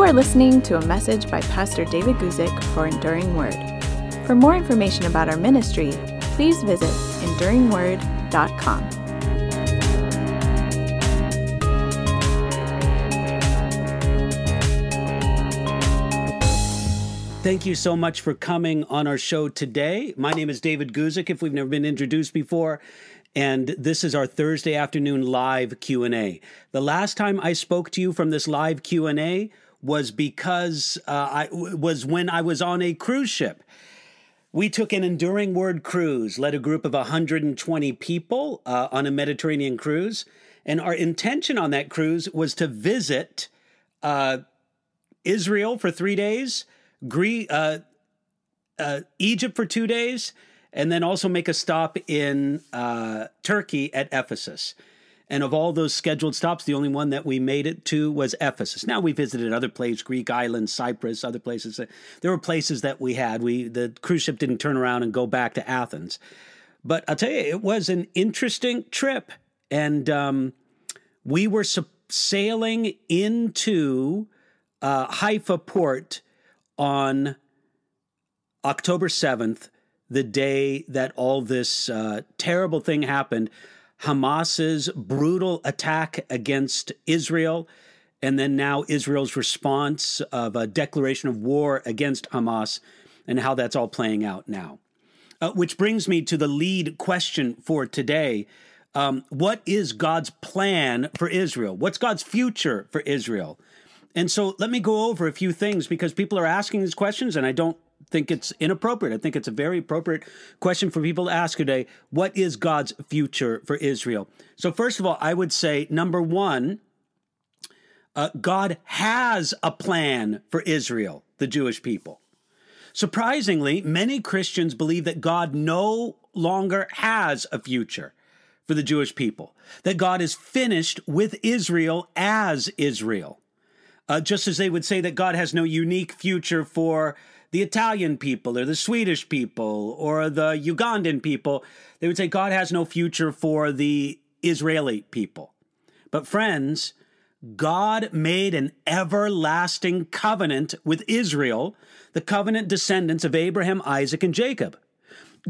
You are listening to a message by Pastor David Guzik for Enduring Word. For more information about our ministry, please visit enduringword.com. Thank you so much for coming on our show today. My name is David Guzik if we've never been introduced before, and this is our Thursday afternoon live Q&A. The last time I spoke to you from this live Q&A was because uh, I was when I was on a cruise ship. We took an enduring word cruise, led a group of 120 people uh, on a Mediterranean cruise, and our intention on that cruise was to visit uh, Israel for three days Greece, uh, uh, Egypt for two days, and then also make a stop in uh, Turkey at Ephesus. And of all those scheduled stops, the only one that we made it to was Ephesus. Now we visited other places, Greek islands, Cyprus, other places. There were places that we had. We the cruise ship didn't turn around and go back to Athens. But I'll tell you, it was an interesting trip, and um, we were sailing into uh, Haifa port on October 7th, the day that all this uh, terrible thing happened, Hamas's brutal attack against Israel, and then now Israel's response of a declaration of war against Hamas, and how that's all playing out now. Uh, which brings me to the lead question for today. Um, what is God's plan for Israel? What's God's future for Israel? And so let me go over a few things because people are asking these questions and I don't think it's inappropriate. I think it's a very appropriate question for people to ask today. What is God's future for Israel? So, first of all, I would say number one, uh, God has a plan for Israel, the Jewish people. Surprisingly, many Christians believe that God no longer has a future for the Jewish people, that God is finished with Israel as Israel. Uh, just as they would say that God has no unique future for the Italian people or the Swedish people or the Ugandan people, they would say God has no future for the Israeli people. But, friends, God made an everlasting covenant with Israel, the covenant descendants of Abraham, Isaac, and Jacob.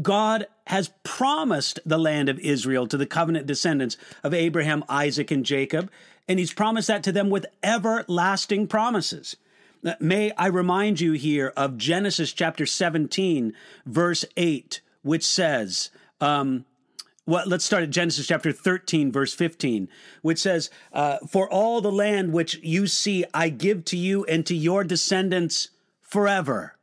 God has promised the land of Israel to the covenant descendants of Abraham, Isaac, and Jacob and he's promised that to them with everlasting promises. May I remind you here of Genesis chapter 17, verse 8, which says, um, well, let's start at Genesis chapter 13, verse 15, which says, uh, For all the land which you see, I give to you and to your descendants forever.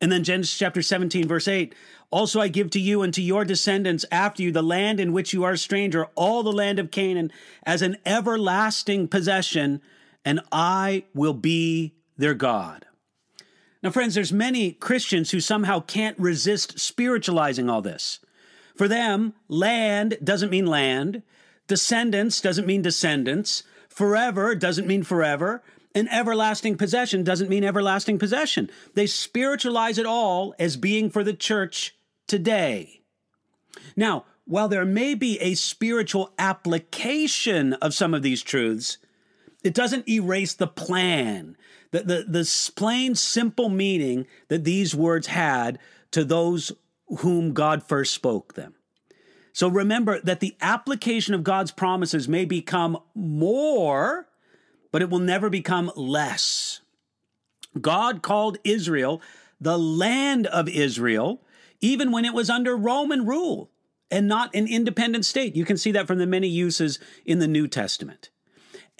And then Genesis chapter 17, verse 8, also, I give to you and to your descendants after you the land in which you are a stranger, all the land of Canaan, as an everlasting possession, and I will be their God. Now, friends, there's many Christians who somehow can't resist spiritualizing all this. For them, land doesn't mean land, descendants doesn't mean descendants, forever doesn't mean forever, an everlasting possession doesn't mean everlasting possession. They spiritualize it all as being for the church today. Now, while there may be a spiritual application of some of these truths, it doesn't erase the plan, the, the, the plain, simple meaning that these words had to those whom God first spoke them. So remember that the application of God's promises may become more, but it will never become less. God called Israel the land of Israel even when it was under Roman rule and not an independent state. You can see that from the many uses in the New Testament.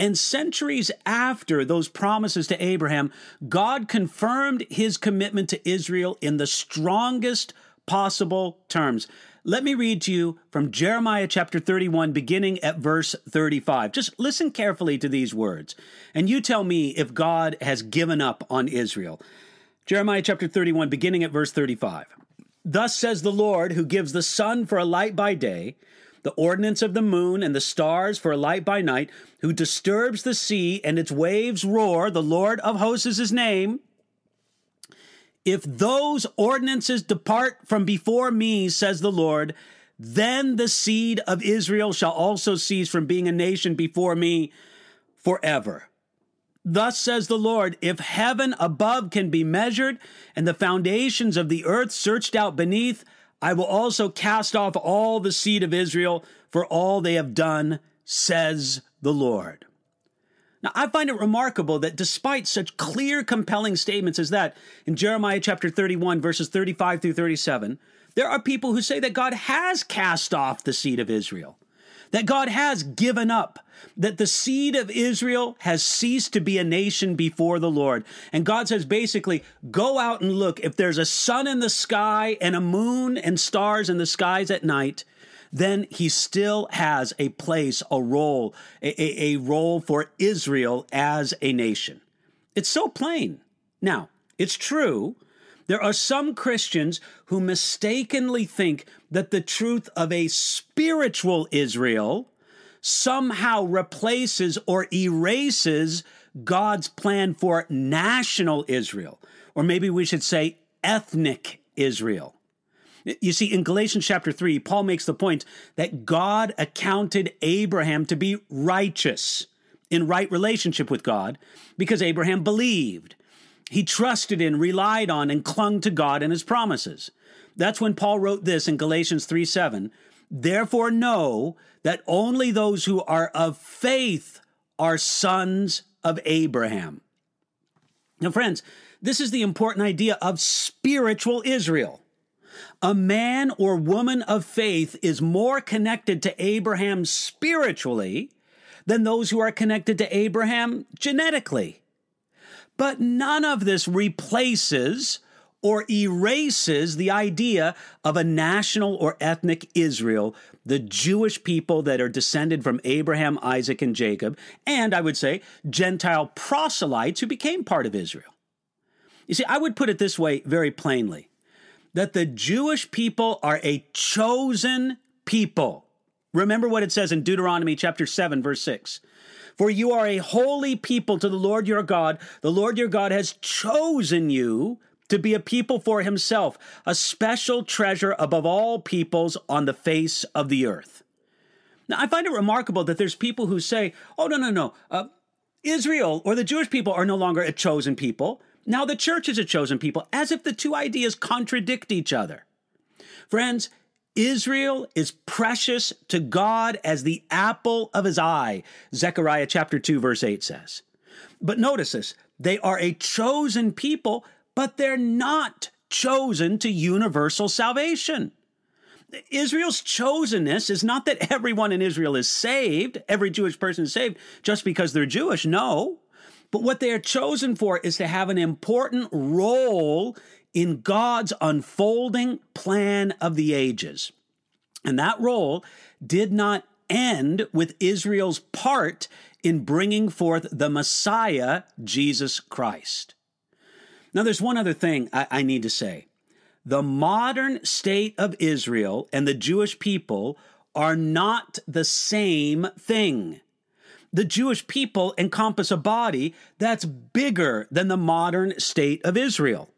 And centuries after those promises to Abraham, God confirmed his commitment to Israel in the strongest possible terms. Let me read to you from Jeremiah chapter 31, beginning at verse 35. Just listen carefully to these words, and you tell me if God has given up on Israel. Jeremiah chapter 31, beginning at verse 35. Thus says the Lord, who gives the sun for a light by day, the ordinance of the moon and the stars for a light by night, who disturbs the sea and its waves roar, the Lord of hosts is his name. If those ordinances depart from before me, says the Lord, then the seed of Israel shall also cease from being a nation before me forever. Thus says the Lord, if heaven above can be measured and the foundations of the earth searched out beneath, I will also cast off all the seed of Israel for all they have done, says the Lord. Now, I find it remarkable that despite such clear, compelling statements as that in Jeremiah chapter 31, verses 35 through 37, there are people who say that God has cast off the seed of Israel that God has given up, that the seed of Israel has ceased to be a nation before the Lord. And God says basically, go out and look. If there's a sun in the sky and a moon and stars in the skies at night, then he still has a place, a role, a, a, a role for Israel as a nation. It's so plain. Now, it's true there are some Christians who mistakenly think that the truth of a spiritual Israel somehow replaces or erases God's plan for national Israel, or maybe we should say ethnic Israel. You see, in Galatians chapter 3, Paul makes the point that God accounted Abraham to be righteous in right relationship with God because Abraham believed. He trusted in, relied on, and clung to God and his promises. That's when Paul wrote this in Galatians 3 7. Therefore, know that only those who are of faith are sons of Abraham. Now, friends, this is the important idea of spiritual Israel. A man or woman of faith is more connected to Abraham spiritually than those who are connected to Abraham genetically. But none of this replaces or erases the idea of a national or ethnic Israel, the Jewish people that are descended from Abraham, Isaac, and Jacob, and I would say Gentile proselytes who became part of Israel. You see, I would put it this way very plainly that the Jewish people are a chosen people. Remember what it says in Deuteronomy chapter 7, verse 6. For you are a holy people to the Lord your God. The Lord your God has chosen you to be a people for himself, a special treasure above all peoples on the face of the earth. Now, I find it remarkable that there's people who say, oh, no, no, no. Uh, Israel or the Jewish people are no longer a chosen people. Now the church is a chosen people, as if the two ideas contradict each other. Friends, Israel is precious to God as the apple of his eye, Zechariah chapter 2, verse 8 says. But notice this they are a chosen people, but they're not chosen to universal salvation. Israel's chosenness is not that everyone in Israel is saved, every Jewish person is saved just because they're Jewish. No. But what they are chosen for is to have an important role in God's unfolding plan of the ages. And that role did not end with Israel's part in bringing forth the Messiah, Jesus Christ. Now, there's one other thing I, I, need to say. The modern state of Israel and the Jewish people are not the same thing. The Jewish people encompass a body that's bigger than the modern state of Israel.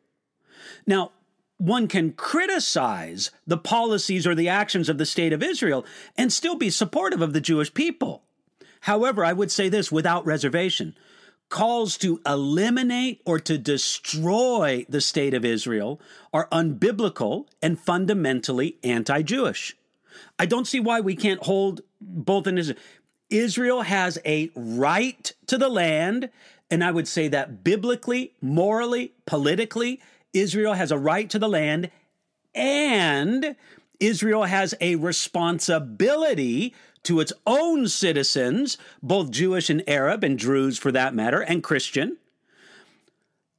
Now, one can criticize the policies or the actions of the state of Israel and still be supportive of the Jewish people. However, I would say this without reservation calls to eliminate or to destroy the state of Israel are unbiblical and fundamentally anti Jewish. I don't see why we can't hold both in Israel. Israel has a right to the land, and I would say that biblically, morally, politically, Israel has a right to the land and Israel has a responsibility to its own citizens, both Jewish and Arab, and Druze for that matter, and Christian.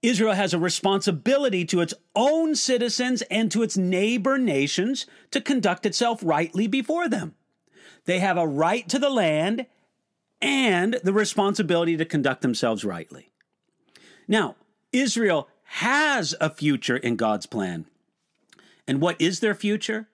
Israel has a responsibility to its own citizens and to its neighbor nations to conduct itself rightly before them. They have a right to the land and the responsibility to conduct themselves rightly. Now, Israel has a future in God's plan. And what is their future?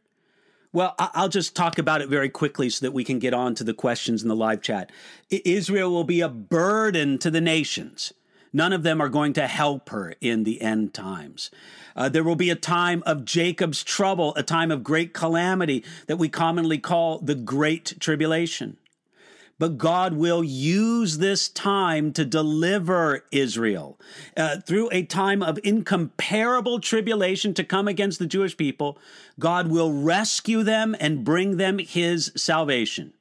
Well, I'll just talk about it very quickly so that we can get on to the questions in the live chat. Israel will be a burden to the nations. None of them are going to help her in the end times. Uh, there will be a time of Jacob's trouble, a time of great calamity that we commonly call the Great Tribulation. But God will use this time to deliver Israel uh, through a time of incomparable tribulation to come against the Jewish people. God will rescue them and bring them his salvation.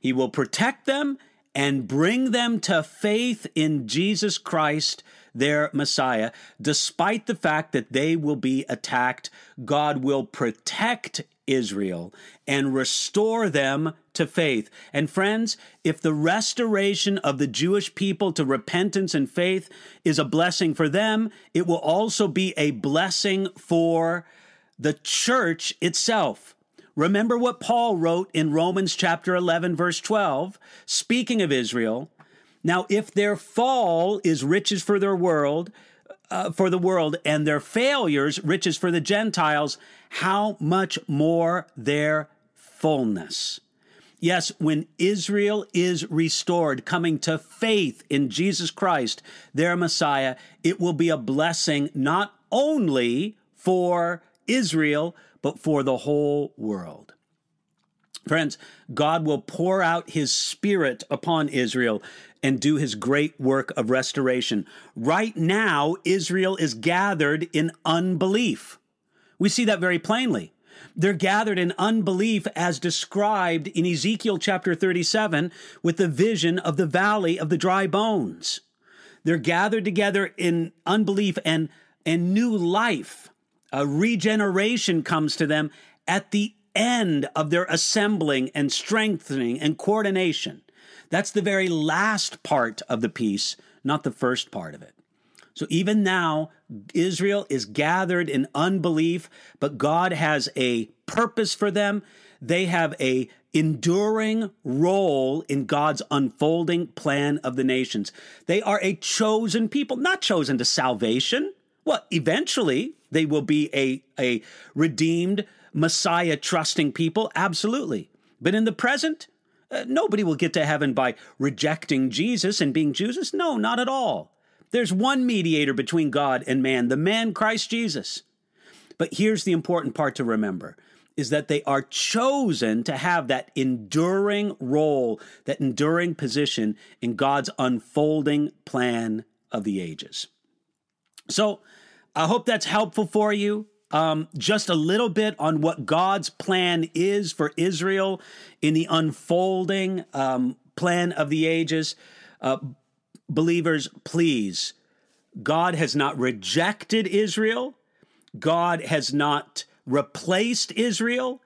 He will protect them and bring them to faith in Jesus Christ, their Messiah. Despite the fact that they will be attacked, God will protect Israel and restore them to faith. And friends, if the restoration of the Jewish people to repentance and faith is a blessing for them, it will also be a blessing for the church itself. Remember what Paul wrote in Romans chapter 11, verse 12, speaking of Israel. Now, if their fall is riches for their world, uh, for the world, and their failures riches for the Gentiles, how much more their fullness? Yes, when Israel is restored, coming to faith in Jesus Christ, their Messiah, it will be a blessing not only for Israel, but for the whole world. Friends, God will pour out his spirit upon Israel and do his great work of restoration. Right now, Israel is gathered in unbelief. We see that very plainly. They're gathered in unbelief as described in Ezekiel chapter 37 with the vision of the valley of the dry bones. They're gathered together in unbelief and, and new life a regeneration comes to them at the end of their assembling and strengthening and coordination. That's the very last part of the piece, not the first part of it. So even now, Israel is gathered in unbelief, but God has a purpose for them. They have a enduring role in God's unfolding plan of the nations. They are a chosen people, not chosen to salvation. Well, eventually they will be a, a redeemed, Messiah trusting people, absolutely. But in the present, uh, nobody will get to heaven by rejecting Jesus and being Jesus. No, not at all. There's one mediator between God and man, the man Christ Jesus. But here's the important part to remember is that they are chosen to have that enduring role, that enduring position in God's unfolding plan of the ages. So I hope that's helpful for you. Um, just a little bit on what God's plan is for Israel in the unfolding um, plan of the ages. Uh, believers, please, God has not rejected Israel. God has not replaced Israel.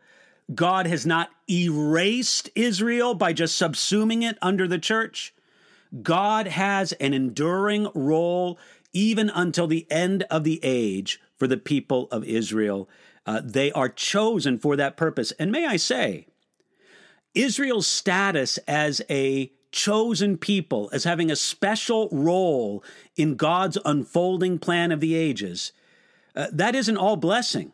God has not erased Israel by just subsuming it under the church. God has an enduring role even until the end of the age for the people of Israel. Uh, they are chosen for that purpose. And may I say, Israel's status as a chosen people, as having a special role in God's unfolding plan of the ages, uh, that isn't all blessing.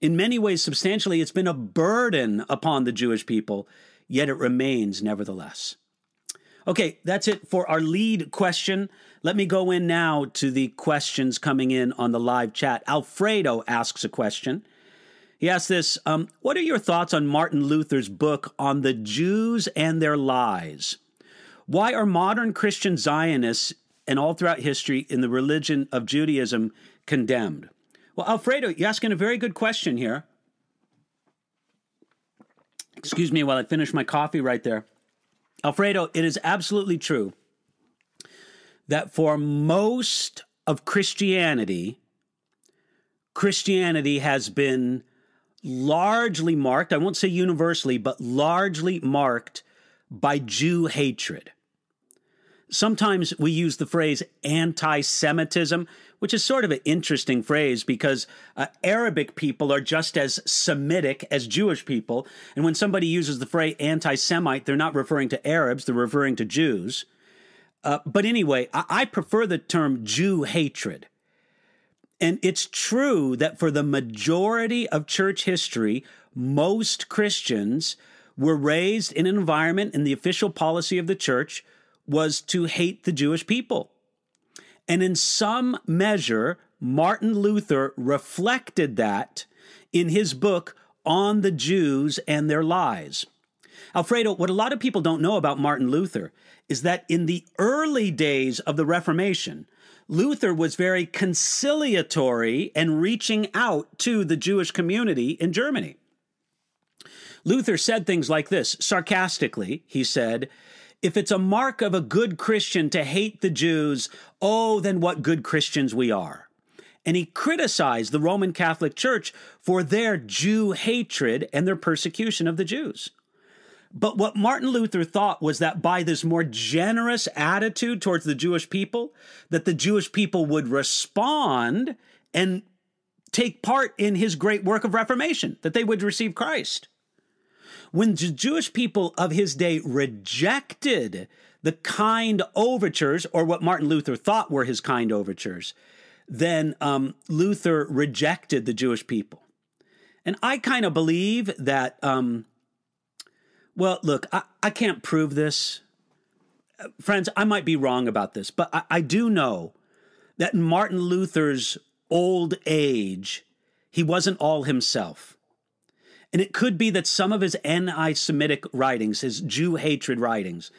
In many ways, substantially, it's been a burden upon the Jewish people, yet it remains nevertheless. Okay, that's it for our lead question. Let me go in now to the questions coming in on the live chat. Alfredo asks a question. He asks this um, What are your thoughts on Martin Luther's book on the Jews and their lies? Why are modern Christian Zionists and all throughout history in the religion of Judaism condemned? Well, Alfredo, you're asking a very good question here. Excuse me while I finish my coffee right there. Alfredo, it is absolutely true that for most of Christianity, Christianity has been largely marked, I won't say universally, but largely marked by Jew hatred. Sometimes we use the phrase anti Semitism, which is sort of an interesting phrase because uh, Arabic people are just as Semitic as Jewish people. And when somebody uses the phrase anti Semite, they're not referring to Arabs, they're referring to Jews. Uh, but anyway, I-, I prefer the term Jew hatred. And it's true that for the majority of church history, most Christians were raised in an environment in the official policy of the church was to hate the Jewish people. And in some measure, Martin Luther reflected that in his book on the Jews and their lies. Alfredo, what a lot of people don't know about Martin Luther is that in the early days of the Reformation, Luther was very conciliatory and reaching out to the Jewish community in Germany. Luther said things like this sarcastically, he said, If it's a mark of a good Christian to hate the Jews, oh, then what good Christians we are. And he criticized the Roman Catholic Church for their Jew hatred and their persecution of the Jews. But what Martin Luther thought was that by this more generous attitude towards the Jewish people, that the Jewish people would respond and take part in his great work of reformation, that they would receive Christ. When the Jewish people of his day rejected the kind overtures, or what Martin Luther thought were his kind overtures, then um, Luther rejected the Jewish people. And I kind of believe that um, well, look, I, I can't prove this. Friends, I might be wrong about this, but I, I do know that Martin Luther's old age, he wasn't all himself. And it could be that some of his anti Semitic writings, his Jew hatred writings,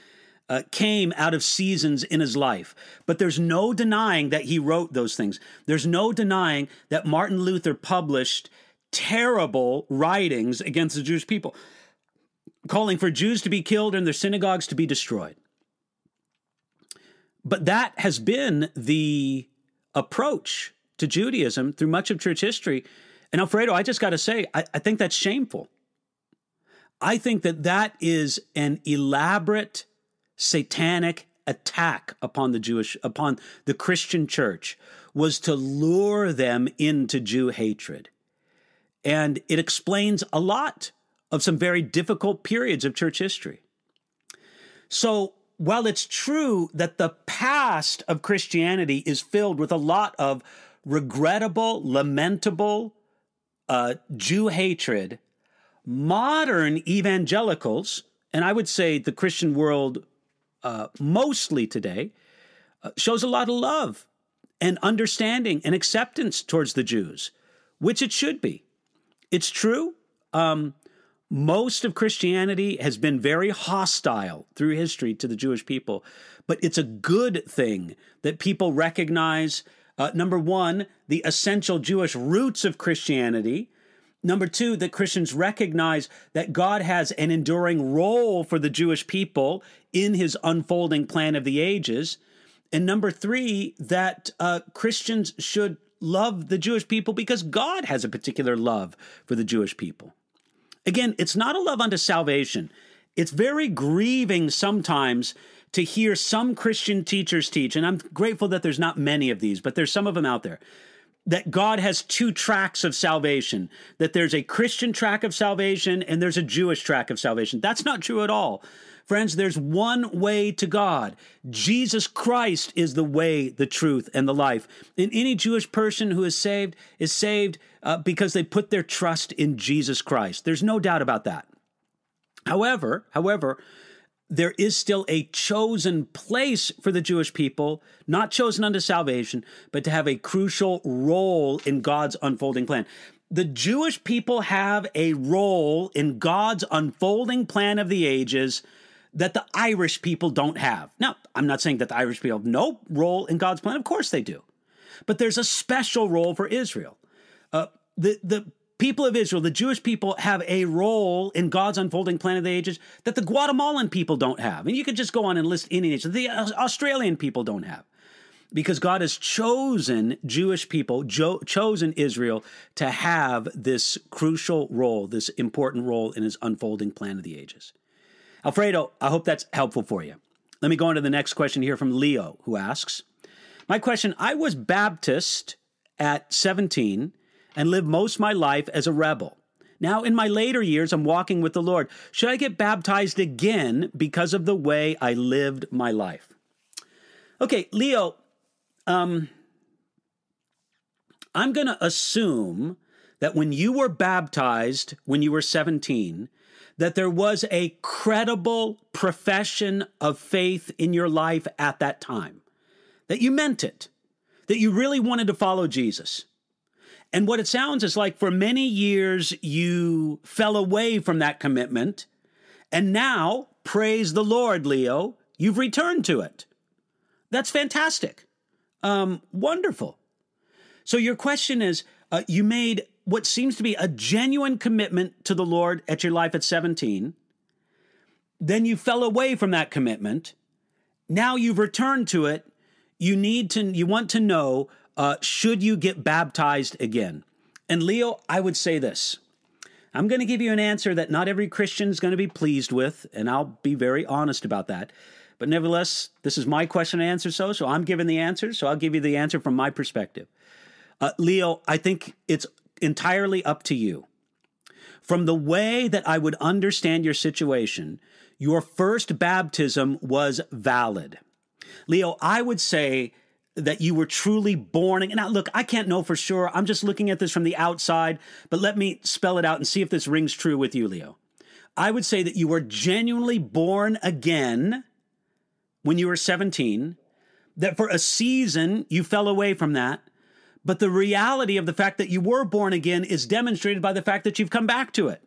uh, came out of seasons in his life. But there's no denying that he wrote those things. There's no denying that Martin Luther published terrible writings against the Jewish people calling for Jews to be killed and their synagogues to be destroyed. But that has been the approach to Judaism through much of church history. And Alfredo, I just got to say, I, I, think that's shameful. I think that that is an elaborate satanic attack upon the Jewish, upon the Christian church, was to lure them into Jew hatred. And it explains a lot of some very difficult periods of church history. So, while it's true that the past of Christianity is filled with a lot of regrettable, lamentable uh, Jew hatred, modern evangelicals, and I would say the Christian world uh, mostly today, uh, shows a lot of love and understanding and acceptance towards the Jews, which it should be. It's true. Um, most of Christianity has been very hostile through history to the Jewish people, but it's a good thing that people recognize uh, number one, the essential Jewish roots of Christianity. Number two, that Christians recognize that God has an enduring role for the Jewish people in his unfolding plan of the ages. And number three, that uh, Christians should love the Jewish people because God has a particular love for the Jewish people. Again, it's not a love unto salvation. It's very grieving sometimes to hear some Christian teachers teach, and I'm grateful that there's not many of these, but there's some of them out there, that God has two tracks of salvation, that there's a Christian track of salvation and there's a Jewish track of salvation. That's not true at all. Friends, there's one way to God. Jesus Christ is the way, the truth, and the life. And any Jewish person who is saved is saved uh, because they put their trust in Jesus Christ. There's no doubt about that. However, however, there is still a chosen place for the Jewish people, not chosen unto salvation, but to have a crucial role in God's unfolding plan. The Jewish people have a role in God's unfolding plan of the ages that the Irish people don't have. Now, I'm not saying that the Irish people have no role in God's plan. Of course they do. But there's a special role for Israel. Uh, the the people of Israel, the Jewish people, have a role in God's unfolding plan of the ages that the Guatemalan people don't have. And you could just go on and list any nation. The uh, Australian people don't have. Because God has chosen Jewish people, jo- chosen Israel to have this crucial role, this important role in his unfolding plan of the ages. Alfredo, I hope that's helpful for you. Let me go on to the next question here from Leo, who asks My question I was Baptist at 17 and lived most of my life as a rebel. Now, in my later years, I'm walking with the Lord. Should I get baptized again because of the way I lived my life? Okay, Leo, um, I'm going to assume that when you were baptized when you were 17, that there was a credible profession of faith in your life at that time, that you meant it, that you really wanted to follow Jesus. And what it sounds is like for many years you fell away from that commitment And now, praise the Lord, Leo, you've returned to it. That's fantastic. Um, wonderful. So, your question is uh, you made what seems to be a genuine commitment to the Lord at your life at 17. Then you fell away from that commitment. Now you've returned to it. You need to, you want to know, uh, should you get baptized again? And Leo, I would say this. I'm going to give you an answer that not every Christian is going to be pleased with, and I'll be very honest about that. But nevertheless, this is my question and answer, so so I'm giving the answer, so I'll give you the answer from my perspective. Uh, Leo, I think it's entirely up to you. From the way that I would understand your situation, your first baptism was valid. Leo, I would say that you were truly born. And now, look, I can't know for sure. I'm just looking at this from the outside, but let me spell it out and see if this rings true with you, Leo. I would say that you were genuinely born again when you were 17, that for a season you fell away from that. But the reality of the fact that you were born again is demonstrated by the fact that you've come back to it.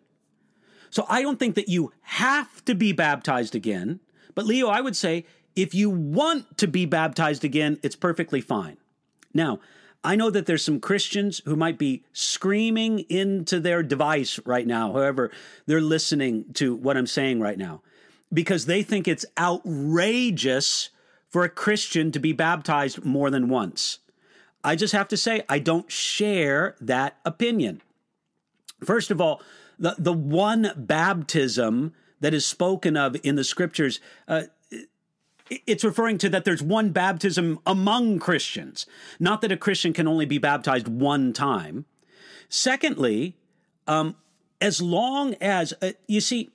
So I don't think that you have to be baptized again. But Leo, I would say if you want to be baptized again, it's perfectly fine. Now, I know that there's some Christians who might be screaming into their device right now, however, they're listening to what I'm saying right now, because they think it's outrageous for a Christian to be baptized more than once. I just have to say, I don't share that opinion. First of all, the, the one baptism that is spoken of in the scriptures, uh, it's referring to that there's one baptism among Christians, not that a Christian can only be baptized one time. Secondly, um, as long as, uh, you see,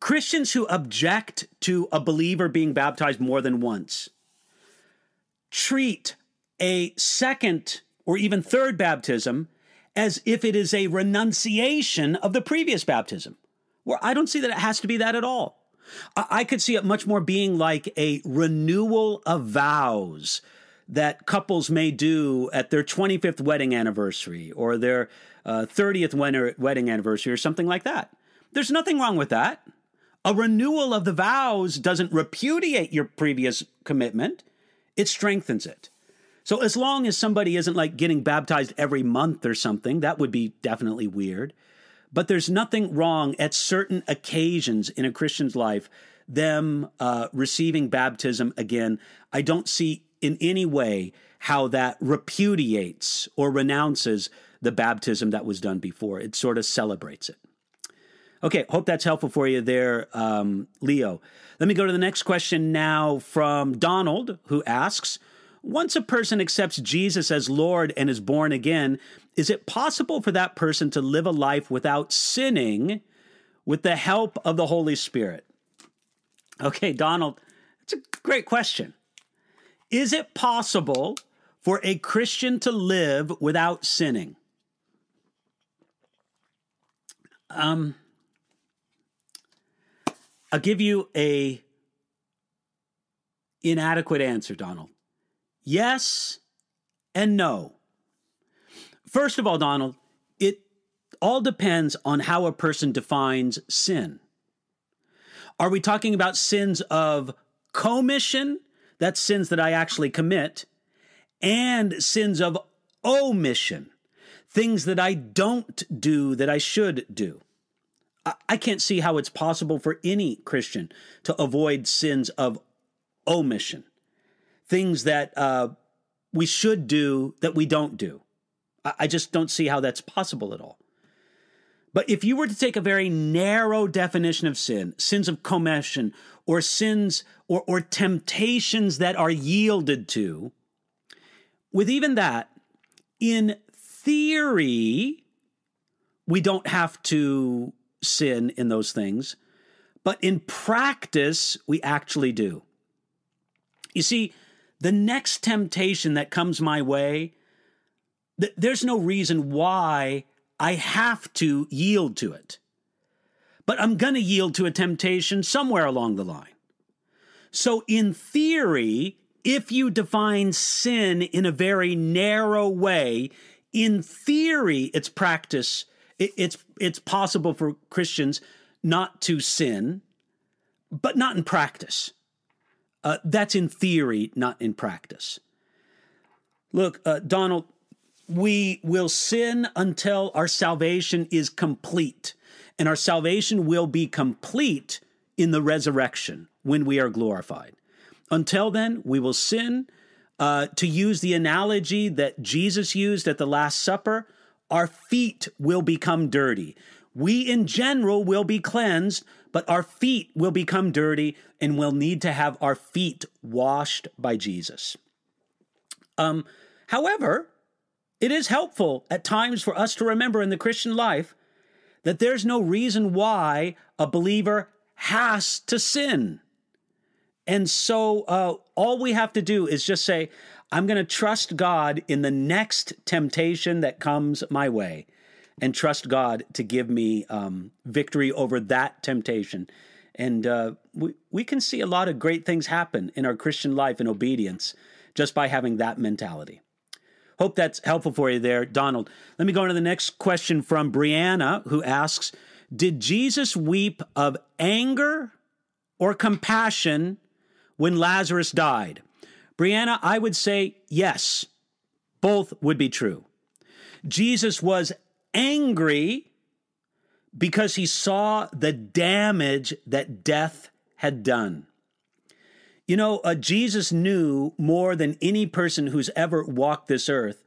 Christians who object to a believer being baptized more than once treat a second or even third baptism as if it is a renunciation of the previous baptism. Where I don't see that it has to be that at all. I could see it much more being like a renewal of vows that couples may do at their 25th wedding anniversary or their uh, 30th wedding anniversary or something like that. There's nothing wrong with that. A renewal of the vows doesn't repudiate your previous commitment, it strengthens it. So, as long as somebody isn't like getting baptized every month or something, that would be definitely weird. But there's nothing wrong at certain occasions in a Christian's life, them uh, receiving baptism again. I don't see in any way how that repudiates or renounces the baptism that was done before. It sort of celebrates it. Okay, hope that's helpful for you there, um, Leo. Let me go to the next question now from Donald, who asks once a person accepts Jesus as Lord and is born again, is it possible for that person to live a life without sinning with the help of the Holy Spirit? Okay, Donald, it's a great question. Is it possible for a Christian to live without sinning? Um, I'll give you a inadequate answer, Donald. Yes and no. First of all, Donald, it all depends on how a person defines sin. Are we talking about sins of commission? That's sins that I actually commit, and sins of omission, things that I don't do that I should do. I can't see how it's possible for any Christian to avoid sins of omission things that uh, we should do that we don't do. I, I just don't see how that's possible at all. But if you were to take a very narrow definition of sin, sins of commission, or sins or, or temptations that are yielded to, with even that, in theory, we don't have to sin in those things, but in practice, we actually do. You see, the next temptation that comes my way, th- there's no reason why I have to yield to it. But I'm going to yield to a temptation somewhere along the line. So, in theory, if you define sin in a very narrow way, in theory, it's practice. It's it's possible for Christians not to sin but not in practice. Uh, that's in theory, not in practice. Look, uh, Donald, we will sin until our salvation is complete, and our salvation will be complete in the resurrection when we are glorified. Until then, we will sin. Uh, to use the analogy that Jesus used at the Last Supper, our feet will become dirty. We in general will be cleansed, but our feet will become dirty and we'll need to have our feet washed by Jesus. Um, however, it is helpful at times for us to remember in the Christian life that there's no reason why a believer has to sin. And so uh, all we have to do is just say, I'm going to trust God in the next temptation that comes my way and trust God to give me um, victory over that temptation. And uh, we, we can see a lot of great things happen in our Christian life and obedience just by having that mentality. Hope that's helpful for you there, Donald. Let me go on to the next question from Brianna, who asks Did Jesus weep of anger or compassion when Lazarus died? Brianna, I would say yes. Both would be true. Jesus was angry because he saw the damage that death had done. You know, uh, Jesus knew more than any person who's ever walked this earth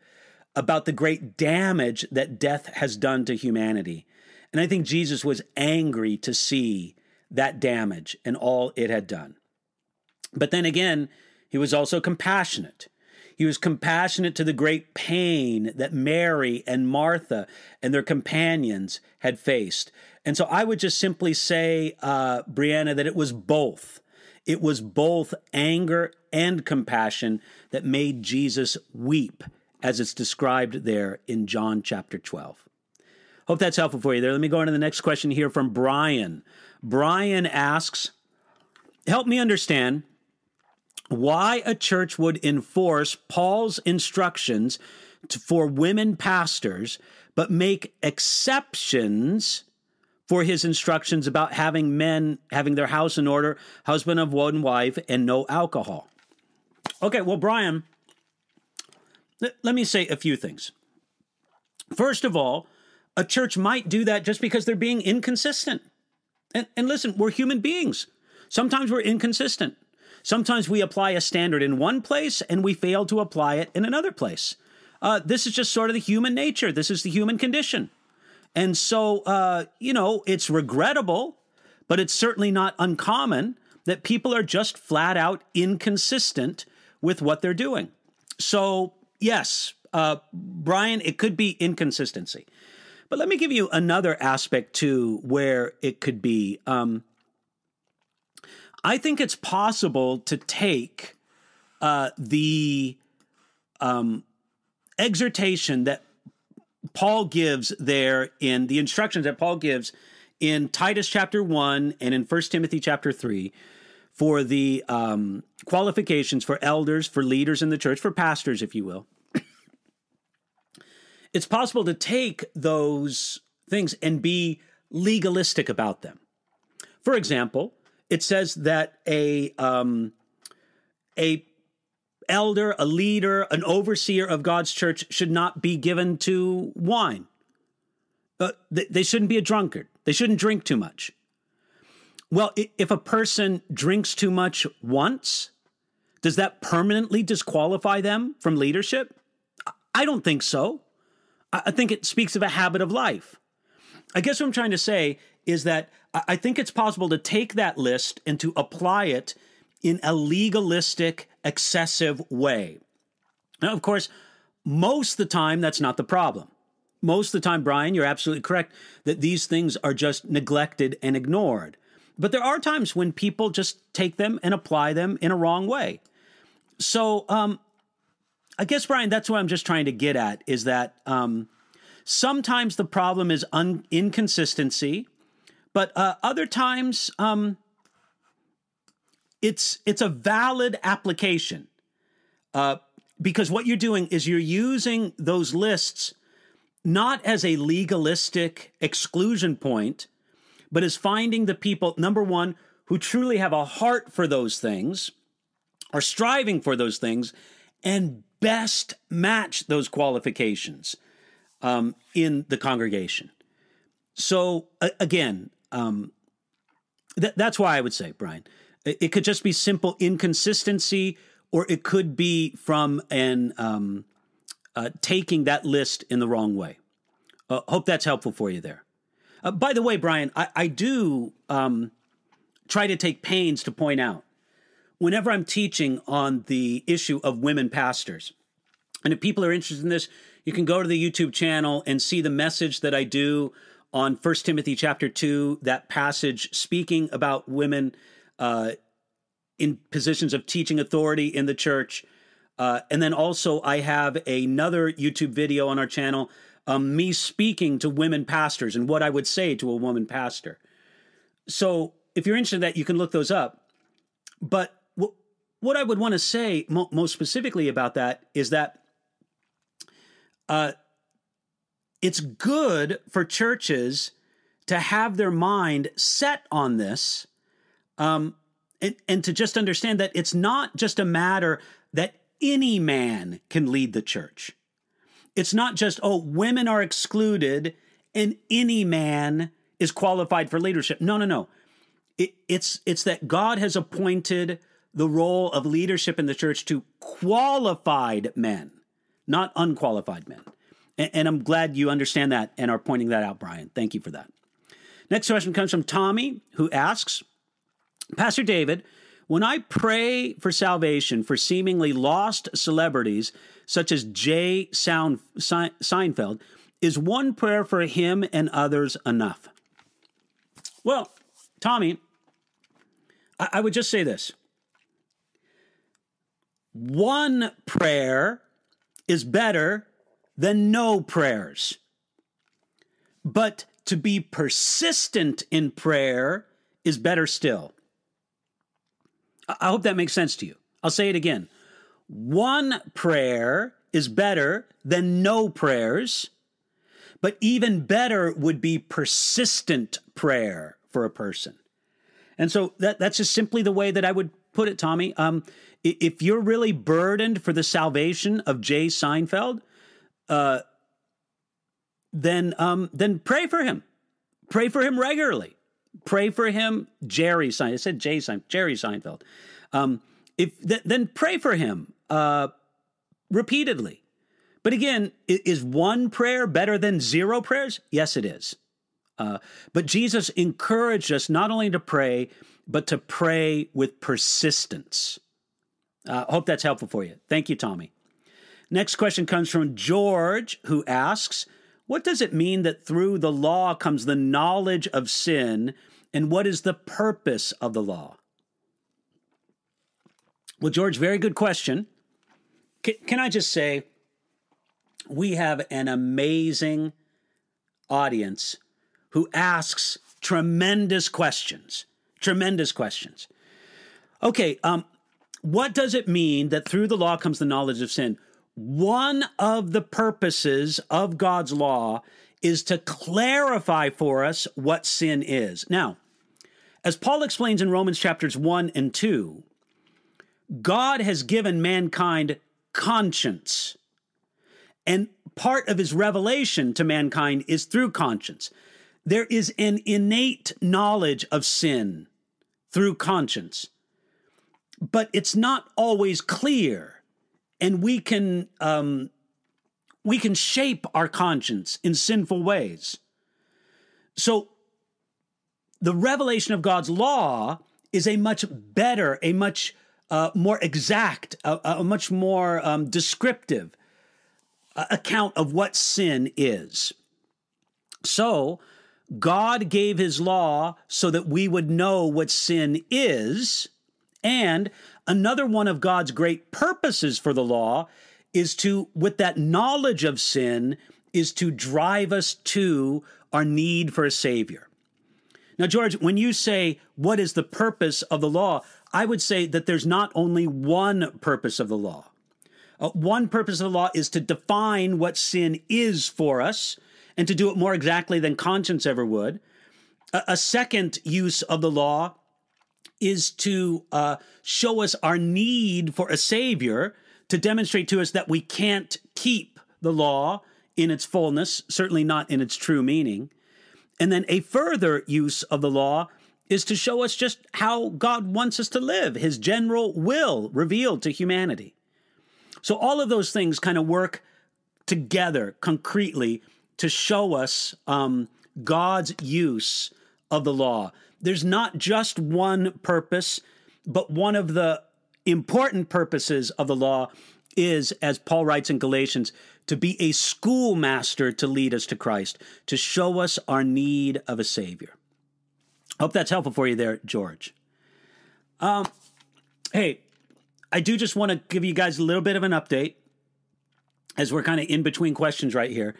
about the great damage that death has done to humanity. And I think Jesus was angry to see that damage and all it had done. But then again, he was also compassionate. He was compassionate to the great pain that Mary and Martha and their companions had faced. And so I would just simply say, uh, Brianna, that it was both. It was both anger and compassion that made Jesus weep, as it's described there in John chapter 12. Hope that's helpful for you there. Let me go on to the next question here from Brian. Brian asks, Help me understand why a church would enforce Paul's instructions to, for women pastors, but make exceptions for his instructions about having men having their house in order, husband of one wife, and no alcohol. Okay, well, Brian, let, let me say a few things. First of all, a church might do that just because they're being inconsistent. And, and listen, we're human beings. Sometimes we're inconsistent. Sometimes we apply a standard in one place and we fail to apply it in another place. Uh, this is just sort of the human nature. This is the human condition. And so, uh, you know, it's regrettable, but it's certainly not uncommon that people are just flat out inconsistent with what they're doing. So, yes, uh, Brian, it could be inconsistency. But let me give you another aspect too where it could be. Um, I think it's possible to take uh, the um, exhortation that Paul gives there in the instructions that Paul gives in Titus chapter 1 and in 1 Timothy chapter 3 for the um, qualifications for elders, for leaders in the church, for pastors, if you will. it's possible to take those things and be legalistic about them. For example, it says that a um, a elder, a leader, an overseer of God's church should not be given to wine. Uh, they, they shouldn't be a drunkard. They shouldn't drink too much. Well, if a person drinks too much once, does that permanently disqualify them from leadership? I don't think so. I think it speaks of a habit of life. I guess what I'm trying to say is that I think it's possible to take that list and to apply it in a legalistic, excessive way. Now, of course, most the time, that's not the problem. Most of the time, Brian, you're absolutely correct that these things are just neglected and ignored. But there are times when people just take them and apply them in a wrong way. So, um, I guess, Brian, that's what I'm just trying to get at is that um, sometimes the problem is un- inconsistency but uh, other times, um, it's it's a valid application uh, because what you're doing is you're using those lists not as a legalistic exclusion point, but as finding the people number one who truly have a heart for those things, are striving for those things, and best match those qualifications um, in the congregation. So, again, um, th- that's why I would say, Brian, it, it, could just be simple inconsistency, or it could be from an um, uh, taking that list in the wrong way. Uh, hope that's helpful for you there. Uh, by the way, Brian, I, I do um, try to take pains to point out whenever I'm teaching on the issue of women pastors, and if people are interested in this, you can go to the YouTube channel and see the message that I do on 1 Timothy chapter 2, that passage speaking about women uh, in positions of teaching authority in the church. Uh, and then also, I have another YouTube video on our channel, um, me speaking to women pastors and what I would say to a woman pastor. So if you're interested in that, you can look those up. But w- what I would want to say mo- most specifically about that is that uh, it's good for churches to have their mind set on this um, and, and to just understand that it's not just a matter that any man can lead the church. It's not just, oh, women are excluded and any man is qualified for leadership. No, no, no. It, it's it's that God has appointed the role of leadership in the church to qualified men, not unqualified men. And, and I'm glad you understand that and are pointing that out, Brian. Thank you for that. Next question comes from Tommy, who asks Pastor David, when I pray for salvation for seemingly lost celebrities such as Jay Sound, Seinfeld, is one prayer for him and others enough? Well, Tommy, I, I would just say this one prayer is better than no prayers. But to be persistent in prayer is better still. I hope that makes sense to you. I'll say it again. One prayer is better than no prayers, but even better would be persistent prayer for a person. And so that, that's just simply the way that I would put it, Tommy. Um, if you're really burdened for the salvation of Jay Seinfeld, uh, then um, then pray for him. Pray for him regularly. Pray for him, Jerry Seinfeld. I said Jay Seinfeld, Jerry Seinfeld. Um, if th- then pray for him uh, repeatedly. But again, is one prayer better than zero prayers? Yes, it is. Uh, but Jesus encouraged us not only to pray, but to pray with persistence. I uh, hope that's helpful for you. Thank you, Tommy. Next question comes from George, who asks, What does it mean that through the law comes the knowledge of sin, and what is the purpose of the law? Well, George, very good question. Can, can I just say, we have an amazing audience who asks tremendous questions. Tremendous questions. Okay, um, what does it mean that through the law comes the knowledge of sin? One of the purposes of God's law is to clarify for us what sin is. Now, as Paul explains in Romans chapters 1 and 2, God has given mankind conscience. And part of his revelation to mankind is through conscience. There is an innate knowledge of sin through conscience, but it's not always clear and we can um, we can shape our conscience in sinful ways. So the revelation of God's law is a much better, a much uh, more exact, a, a much more um, descriptive uh, account of what sin is. So, God gave his law so that we would know what sin is, and Another one of God's great purposes for the law is to, with that knowledge of sin, is to drive us to our need for a Savior. Now, George, when you say, what is the purpose of the law? I would say that there's not only one purpose of the law. Uh, one purpose of the law is to define what sin is for us and to do it more exactly than conscience ever would. A, a second use of the law is to uh, show us our need for a Savior, to demonstrate to us that we can't keep the law in its fullness, certainly not in its true meaning. And then a further use of the law is to show us just how God wants us to live, his general will revealed to humanity. So all of those things kind of work together concretely to show us um, God's use of the law. There's not just one purpose, but one of the important purposes of the law is, as Paul writes in Galatians, to be a schoolmaster to lead us to Christ, to show us our need of a Savior. Hope that's helpful for you there, George. Um, hey, I do just want to give you guys a little bit of an update as we're kind of in between questions right here.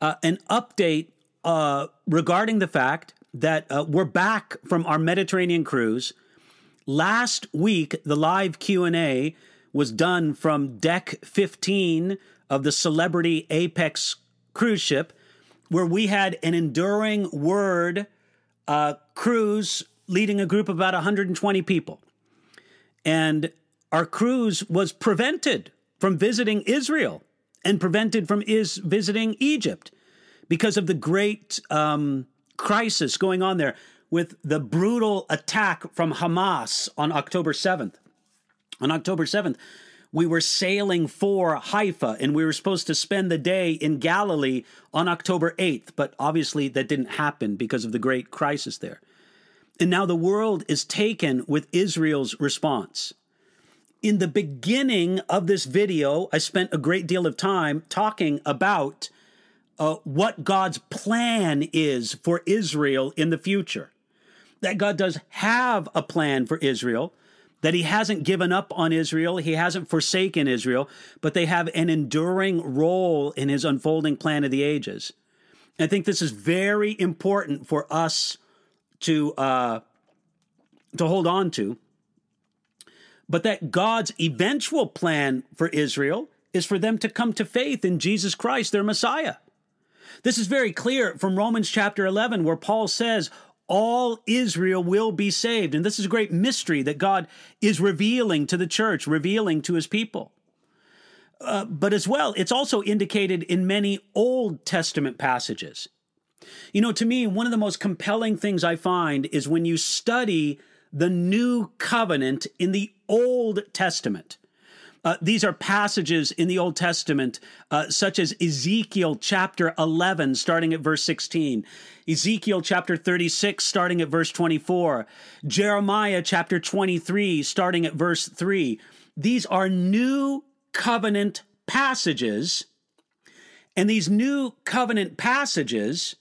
Uh, an update uh, regarding the fact that uh, we're back from our Mediterranean cruise. Last week, the live Q and A was done from deck 15 of the Celebrity Apex cruise ship, where we had an enduring word uh, cruise leading a group of about 120 people. And our cruise was prevented from visiting Israel and prevented from is visiting Egypt because of the great um, crisis going on there with the brutal attack from Hamas on October 7th. On October 7th, we were sailing for Haifa and we were supposed to spend the day in Galilee on October 8th, but obviously that didn't happen because of the great crisis there. And now the world is taken with Israel's response. In the beginning of this video, I spent a great deal of time talking about uh, what God's plan is for Israel in the future. That God does have a plan for Israel, that he hasn't given up on Israel, he hasn't forsaken Israel, but they have an enduring role in his unfolding plan of the ages. I think this is very important for us to uh, to hold on to. But that God's eventual plan for Israel is for them to come to faith in Jesus Christ, their Messiah. This is very clear from Romans chapter 11, where Paul says, all Israel will be saved. And this is a great mystery that God is revealing to the church, revealing to his people. Uh, but as well, it's also indicated in many Old Testament passages. You know, to me, one of the most compelling things I find is when you study the new covenant in the Old Testament. Uh, these are passages in the Old Testament, uh, such as Ezekiel chapter 11, starting at verse 16, Ezekiel chapter 36, starting at verse 24, Jeremiah chapter 23, starting at verse 3. These are new covenant passages, and these new covenant passages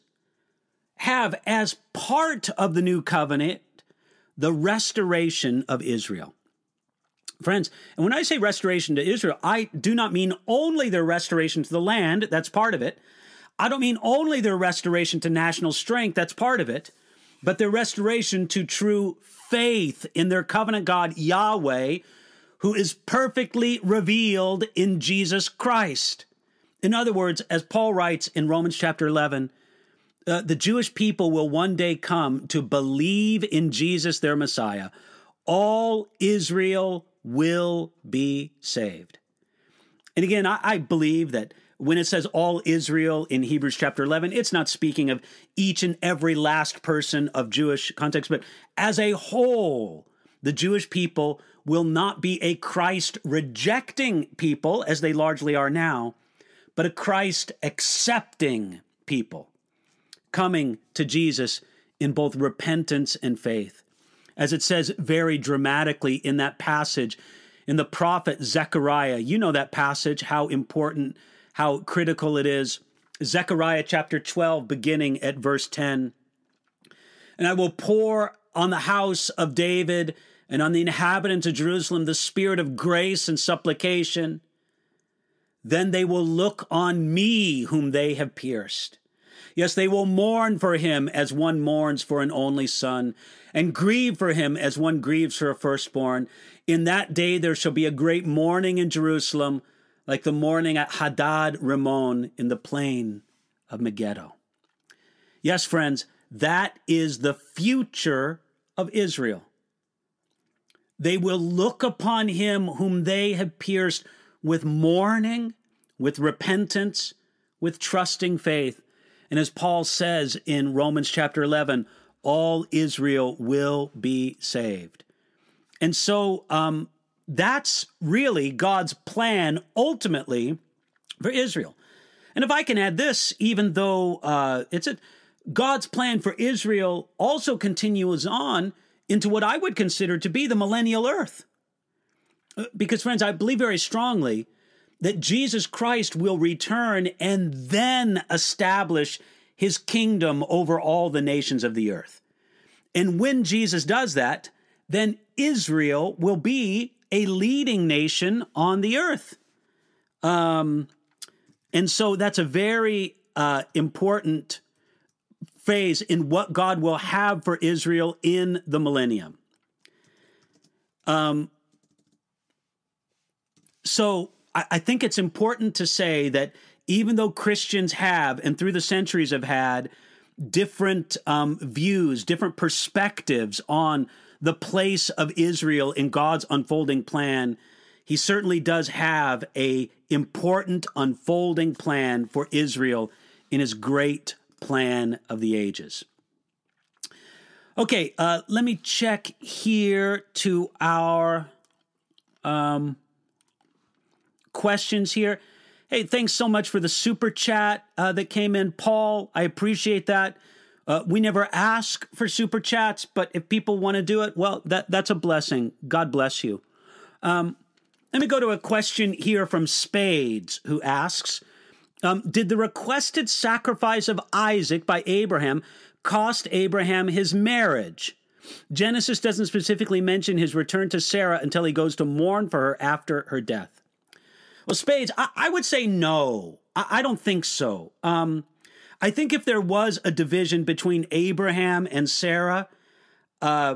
have as part of the new covenant the restoration of Israel. Friends, and when I say restoration to Israel, I do not mean only their restoration to the land, that's part of it. I don't mean only their restoration to national strength, that's part of it, but their restoration to true faith in their covenant God, Yahweh, who is perfectly revealed in Jesus Christ. In other words, as Paul writes in Romans chapter 11, uh, the Jewish people will one day come to believe in Jesus, their Messiah. All Israel will be saved. And again, I, I believe that when it says all Israel in Hebrews chapter 11, it's not speaking of each and every last person of Jewish context, but as a whole, the Jewish people will not be a Christ rejecting people, as they largely are now, but a Christ accepting people coming to Jesus in both repentance and faith. As it says very dramatically in that passage in the prophet Zechariah, you know that passage, how important, how critical it is. Zechariah chapter 12, beginning at verse 10. And I will pour on the house of David and on the inhabitants of Jerusalem the spirit of grace and supplication. Then they will look on me, whom they have pierced Yes, they will mourn for him as one mourns for an only son, and grieve for him as one grieves for a firstborn. In that day there shall be a great mourning in Jerusalem, like the mourning at Hadad Rimmon in the plain of Megiddo. Yes, friends, that is the future of Israel. They will look upon him whom they have pierced with mourning, with repentance, with trusting faith. And as Paul says in Romans chapter 11, all Israel will be saved. And so um, that's really God's plan ultimately for Israel. And if I can add this, even though uh, it's a God's plan for Israel also continues on into what I would consider to be the millennial earth. Uh, because, friends, I believe very strongly that Jesus Christ will return and then establish his kingdom over all the nations of the earth. And when Jesus does that, then Israel will be a leading nation on the earth. Um, and so that's a very uh, important phase in what God will have for Israel in the millennium. Um, so I, I think it's important to say that even though Christians have, and through the centuries have had, different um, views, different perspectives on the place of Israel in God's unfolding plan, he certainly does have a important unfolding plan for Israel in his great plan of the ages. Okay, uh, let me check here to our um, questions here. Hey, thanks so much for the super chat uh, that came in, Paul. I appreciate that. Uh, we never ask for super chats, but if people want to do it, well, that that's a blessing. God bless you. Um, let me go to a question here from Spades, who asks um, Did the requested sacrifice of Isaac by Abraham cost Abraham his marriage? Genesis doesn't specifically mention his return to Sarah until he goes to mourn for her after her death. Well, Spades, I, I would say no. I, I don't think so. Um, I think if there was a division between Abraham and Sarah, uh,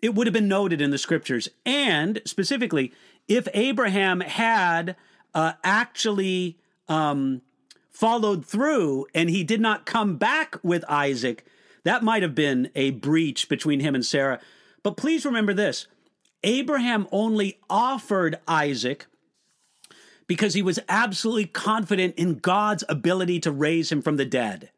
it would have been noted in the scriptures. And specifically, if Abraham had uh, actually um, followed through and he did not come back with Isaac, that might have been a breach between him and Sarah. But please remember this Abraham only offered Isaac because he was absolutely confident in God's ability to raise him from the dead.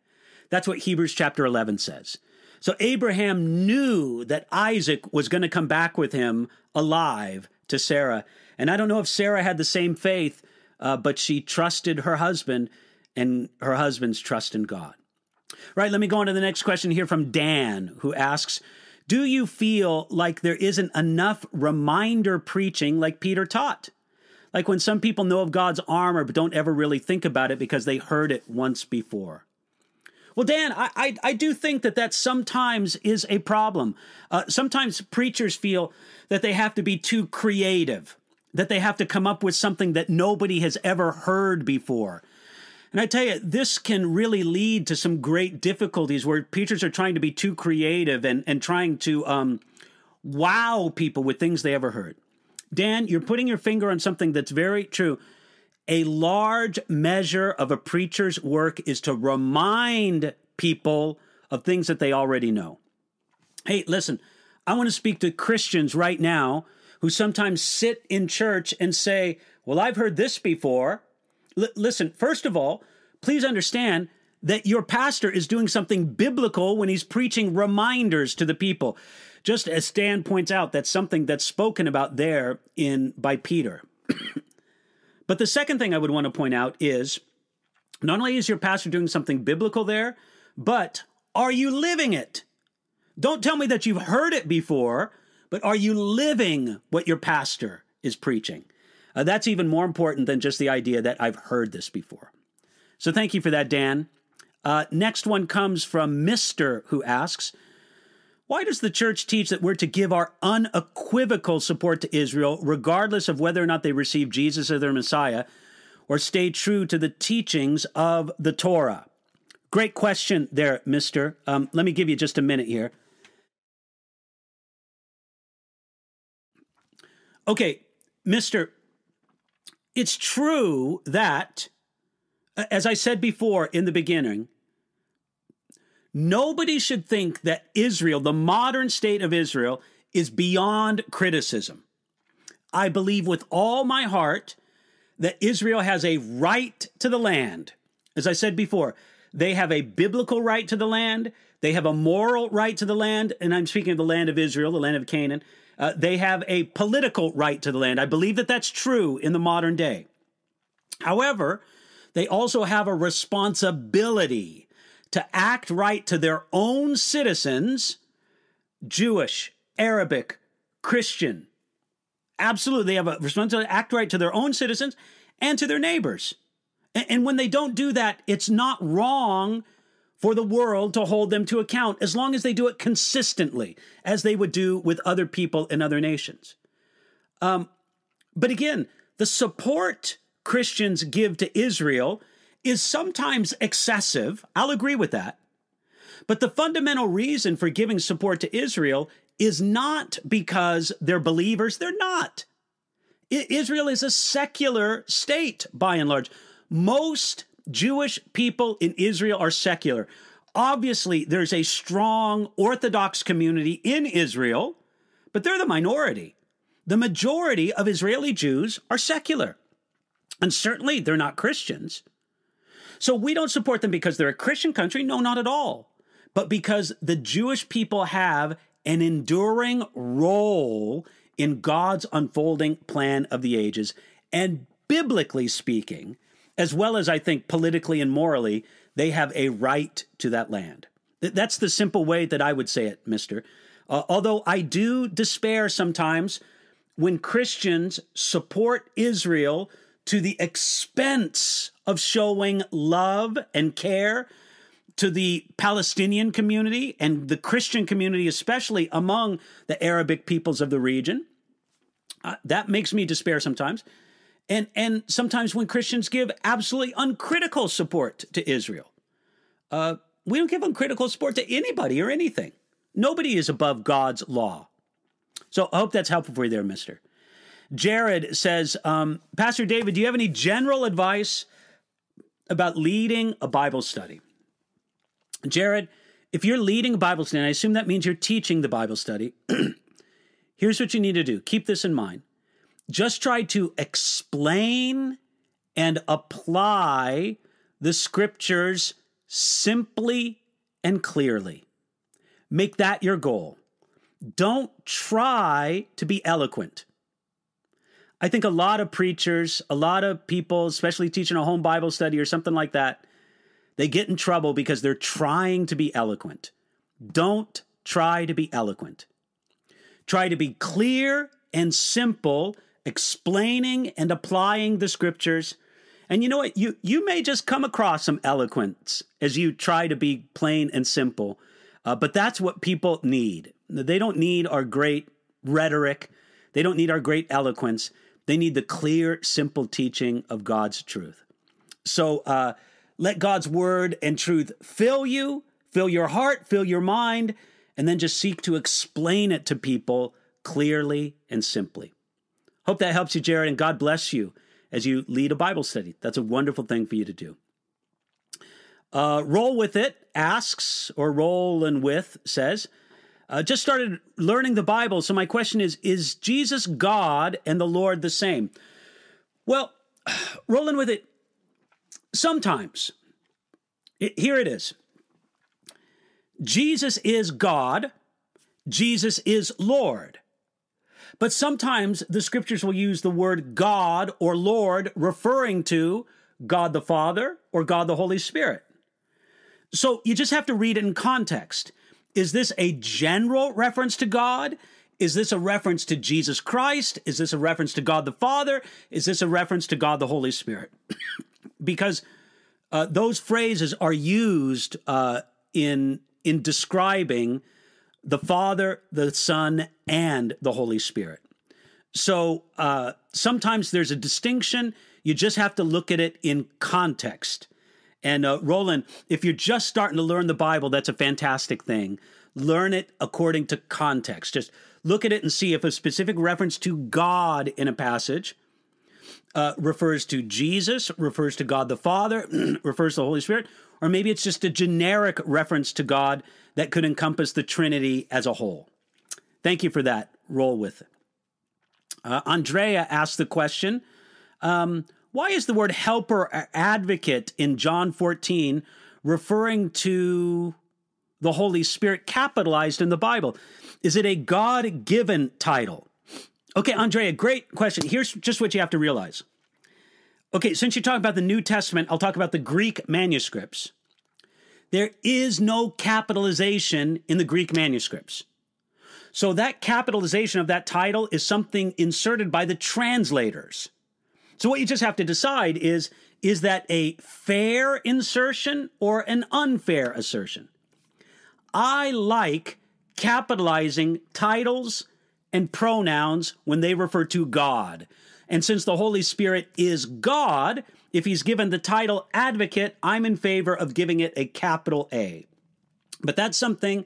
That's what Hebrews chapter 11 says. So Abraham knew that Isaac was going to come back with him alive to Sarah. And I don't know if Sarah had the same faith, uh, but she trusted her husband and her husband's trust in God. Right, let me go on to the next question here from Dan, who asks Do you feel like there isn't enough reminder preaching like Peter taught? Like when some people know of God's armor but don't ever really think about it because they heard it once before. Well, Dan, I, I, I do think that that sometimes is a problem. Uh, sometimes preachers feel that they have to be too creative, that they have to come up with something that nobody has ever heard before. And I tell you, this can really lead to some great difficulties where preachers are trying to be too creative and, and trying to um, wow people with things they ever heard. Dan, you're putting your finger on something that's very true. A large measure of a preacher's work is to remind people of things that they already know. Hey, listen, I want to speak to Christians right now who sometimes sit in church and say, Well, I've heard this before. L- listen, first of all, please understand that your pastor is doing something biblical when he's preaching reminders to the people. Just as Stan points out, that's something that's spoken about there in by Peter. but the second thing I would want to point out is not only is your pastor doing something biblical there, but are you living it? Don't tell me that you've heard it before, but are you living what your pastor is preaching? Uh, that's even more important than just the idea that I've heard this before. So thank you for that, Dan. Uh, next one comes from Mr. who asks, why does the church teach that we're to give our unequivocal support to Israel, regardless of whether or not they receive Jesus as their Messiah, or stay true to the teachings of the Torah? Great question there, mister. Um, let me give you just a minute here. Okay, mister, it's true that, as I said before in the beginning, Nobody should think that Israel, the modern state of Israel, is beyond criticism. I believe with all my heart that Israel has a right to the land. As I said before, they have a biblical right to the land, they have a moral right to the land, and I'm speaking of the land of Israel, the land of Canaan. Uh, they have a political right to the land. I believe that that's true in the modern day. However, they also have a responsibility to act right to their own citizens, Jewish, Arabic, Christian. Absolutely, they have a responsibility to act right to their own citizens and to their neighbors. And when they don't do that, it's not wrong for the world to hold them to account as long as they do it consistently, as they would do with other people in other nations. Um, but again, the support Christians give to Israel is sometimes excessive. I'll agree with that. But the fundamental reason for giving support to Israel is not because they're believers. They're not. Israel is a secular state by and large. Most Jewish people in Israel are secular. Obviously, there's a strong Orthodox community in Israel, but they're the minority. The majority of Israeli Jews are secular. And certainly they're not Christians. So we don't support them because they're a Christian country. No, not at all. But because the Jewish people have an enduring role in God's unfolding plan of the ages. And biblically speaking, as well as I think politically and morally, they have a right to that land. That's the simple way that I would say it, mister. Uh, although I do despair sometimes when Christians support Israel to the expense of showing love and care to the Palestinian community and the Christian community, especially among the Arabic peoples of the region. Uh, that makes me despair sometimes and and sometimes when Christians give absolutely uncritical support to Israel. Uh, we don't give uncritical support to anybody or anything. Nobody is above God's law. So I hope that's helpful for you there, Mister. Jared says, um, Pastor David, do you have any general advice about leading a Bible study? Jared, if you're leading a Bible study, and I assume that means you're teaching the Bible study, here's what you need to do. Keep this in mind just try to explain and apply the scriptures simply and clearly. Make that your goal. Don't try to be eloquent. I think a lot of preachers, a lot of people, especially teaching a home Bible study or something like that, they get in trouble because they're trying to be eloquent. Don't try to be eloquent. Try to be clear and simple explaining and applying the scriptures. And you know what? You you may just come across some eloquence as you try to be plain and simple, uh, but that's what people need. They don't need our great rhetoric. They don't need our great eloquence. They need the clear, simple teaching of God's truth. So uh, let God's word and truth fill you, fill your heart, fill your mind, and then just seek to explain it to people clearly and simply. Hope that helps you, Jared, and God bless you as you lead a Bible study. That's a wonderful thing for you to do. Uh, roll with it asks, or roll and with says, uh, just started learning the Bible. So my question is Is Jesus God and the Lord the same? Well, rolling with it, sometimes. It, here it is Jesus is God, Jesus is Lord. But sometimes the scriptures will use the word God or Lord referring to God the Father or God the Holy Spirit. So you just have to read it in context. Is this a general reference to God? Is this a reference to Jesus Christ? Is this a reference to God the Father? Is this a reference to God the Holy Spirit? because uh, those phrases are used uh, in in describing the Father, the Son, and the Holy Spirit. So uh, sometimes there's a distinction. You just have to look at it in context. And uh, Roland, if you're just starting to learn the Bible, that's a fantastic thing. Learn it according to context. Just look at it and see if a specific reference to God in a passage uh, refers to Jesus, refers to God the Father, refers to the Holy Spirit, or maybe it's just a generic reference to God that could encompass the Trinity as a whole. Thank you for that. Roll with it. Uh, Andrea asked the question um, Why is the word helper advocate in John 14 referring to the Holy Spirit capitalized in the Bible? Is it a God given title? Okay, Andrea, great question. Here's just what you have to realize. Okay, since you talk about the New Testament, I'll talk about the Greek manuscripts. There is no capitalization in the Greek manuscripts. So that capitalization of that title is something inserted by the translators. So what you just have to decide is is that a fair insertion or an unfair assertion? I like capitalizing titles and pronouns when they refer to God. And since the Holy Spirit is God, if he's given the title advocate, I'm in favor of giving it a capital A. But that's something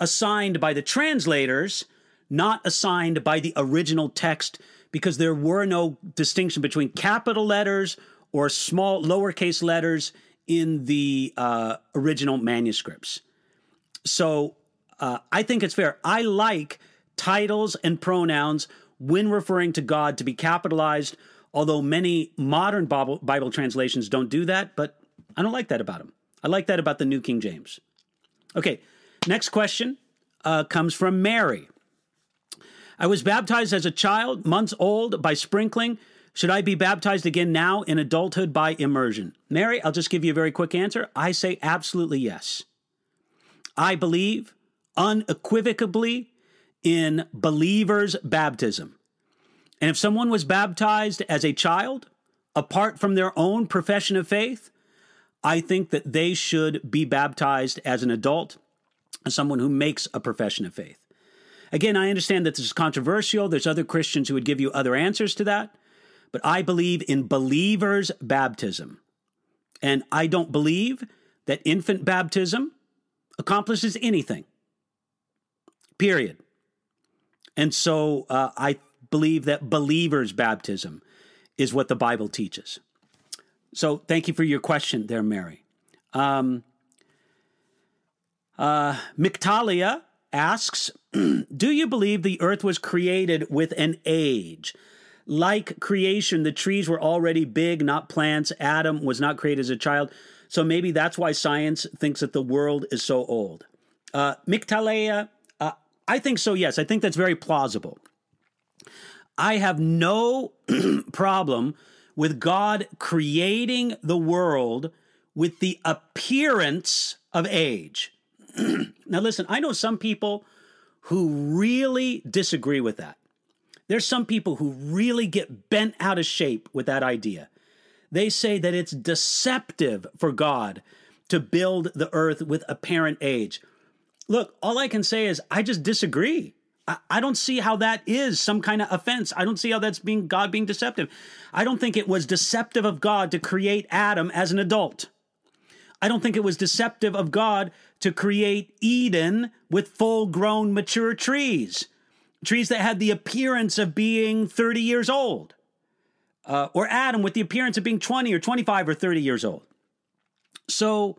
assigned by the translators, not assigned by the original text, because there were no distinction between capital letters or small lowercase letters in the uh, original manuscripts. So uh, I think it's fair. I like titles and pronouns when referring to God to be capitalized, although many modern Bible, Bible translations don't do that, but I don't like that about them. I like that about the New King James. Okay, next question uh, comes from Mary. I was baptized as a child, months old, by sprinkling. Should I be baptized again now in adulthood by immersion? Mary, I'll just give you a very quick answer. I say absolutely yes. I believe unequivocally in believers' baptism. And if someone was baptized as a child, apart from their own profession of faith, I think that they should be baptized as an adult, as someone who makes a profession of faith. Again, I understand that this is controversial. There's other Christians who would give you other answers to that, but I believe in believers' baptism. And I don't believe that infant baptism accomplishes anything. Period. And so uh, I believe that believers' baptism is what the Bible teaches. So thank you for your question there, Mary. Um, uh, Mictalia asks Do you believe the earth was created with an age? Like creation, the trees were already big, not plants. Adam was not created as a child. So maybe that's why science thinks that the world is so old. Uh, Mictalea, uh, I think so, yes. I think that's very plausible. I have no problem with God creating the world with the appearance of age. now, listen, I know some people who really disagree with that. There's some people who really get bent out of shape with that idea. They say that it's deceptive for God to build the earth with apparent age. Look, all I can say is I just disagree. I, don't see how that is some kind of offense. I don't see how that's being God being deceptive. I don't think it was deceptive of God to create Adam as an adult. I don't think it was deceptive of God to create Eden with full grown mature trees, trees that had the appearance of being 30 years old, uh, or Adam with the appearance of being 20 or 25 or 30 years old. So,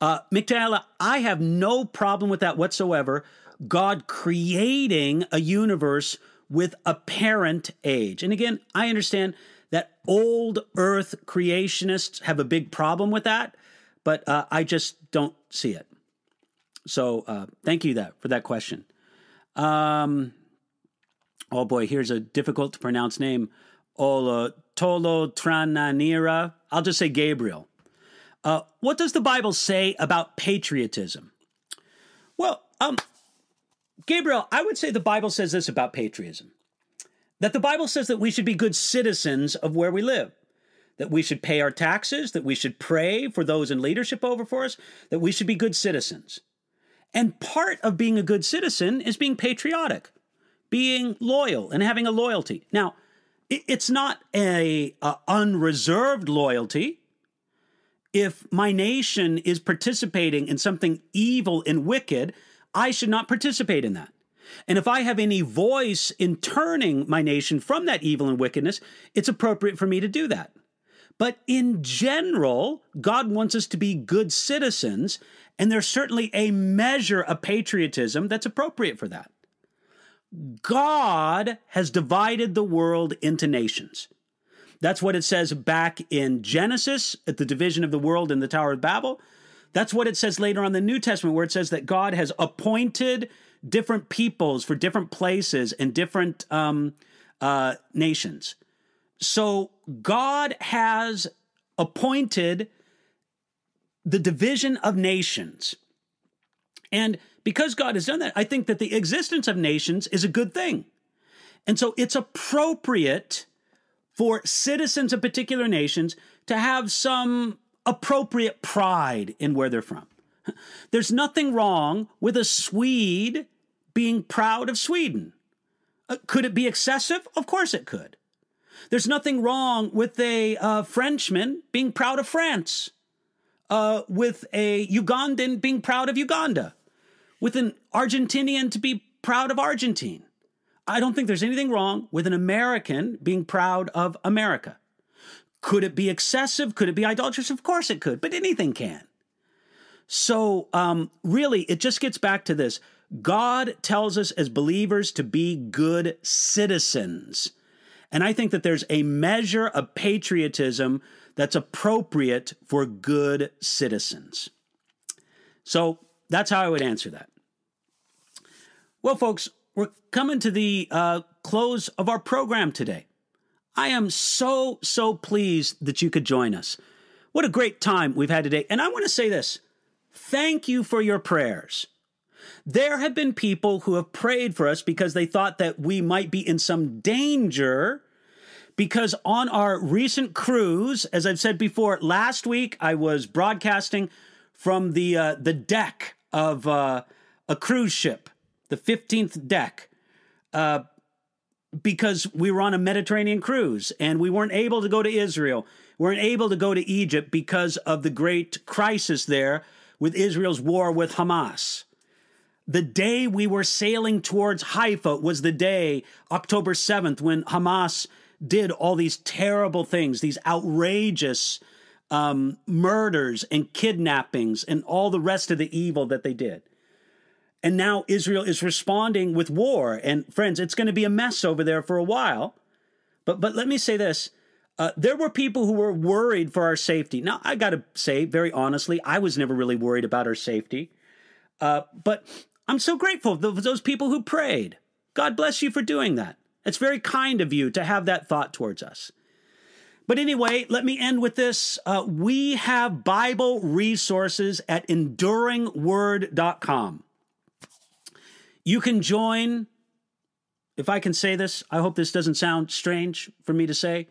uh, Michaela, I have no problem with that whatsoever. God creating a universe with apparent age. And again, I understand that old earth creationists have a big problem with that but uh, I just don't see it. So uh, thank you that for that question. Um, oh boy, here's a difficult to pronounce name. Ola Tolo Trananira. I'll just say Gabriel. Uh, what does the Bible say about patriotism? Well, um, Gabriel, I would say the Bible says this about patriotism that the Bible says that we should be good citizens of where we live that we should pay our taxes, that we should pray for those in leadership over for us, that we should be good citizens. And part of being a good citizen is being patriotic, being loyal and having a loyalty. Now, it's not a, a unreserved loyalty. If my nation is participating in something evil and wicked, I should not participate in that. And if I have any voice in turning my nation from that evil and wickedness, it's appropriate for me to do that. But in general, God wants us to be good citizens, and there's certainly a measure of patriotism that's appropriate for that. God has divided the world into nations. That's what it says back in Genesis at the division of the world in the Tower of Babel. That's what it says later on in the New Testament, where it says that God has appointed different peoples for different places and different um, uh, nations. So God has appointed the division of nations. And because God has done that, I think that the existence of nations is a good thing. And so it's appropriate for citizens of particular nations to have some appropriate pride in where they're from. There's nothing wrong with a Swede being proud of Sweden. Uh, could it be excessive? Of course it could. There's nothing wrong with a uh, Frenchman being proud of France, uh, with a Ugandan being proud of Uganda, with an Argentinian to be proud of Argentine. I don't think there's anything wrong with an American being proud of America. Could it be excessive? Could it be idolatrous? Of course it could, but anything can. So, um, really, it just gets back to this God tells us as believers to be good citizens. And I think that there's a measure of patriotism that's appropriate for good citizens. So that's how I would answer that. Well, folks, we're coming to the uh, close of our program today. I am so, so pleased that you could join us. What a great time we've had today. And I want to say this thank you for your prayers. There have been people who have prayed for us because they thought that we might be in some danger. Because on our recent cruise, as I've said before, last week I was broadcasting from the uh, the deck of uh, a cruise ship, the 15th deck, uh, because we were on a Mediterranean cruise and we weren't able to go to Israel, we weren't able to go to Egypt because of the great crisis there with Israel's war with Hamas. The day we were sailing towards Haifa was the day, October 7th, when Hamas did all these terrible things, these outrageous um, murders and kidnappings and all the rest of the evil that they did. And now Israel is responding with war. And friends, it's going to be a mess over there for a while. But, but let me say this uh, there were people who were worried for our safety. Now, I got to say, very honestly, I was never really worried about our safety. Uh, but I'm so grateful for those people who prayed. God bless you for doing that. It's very kind of you to have that thought towards us. But anyway, let me end with this. Uh, we have Bible resources at enduringword.com. You can join, if I can say this, I hope this doesn't sound strange for me to say,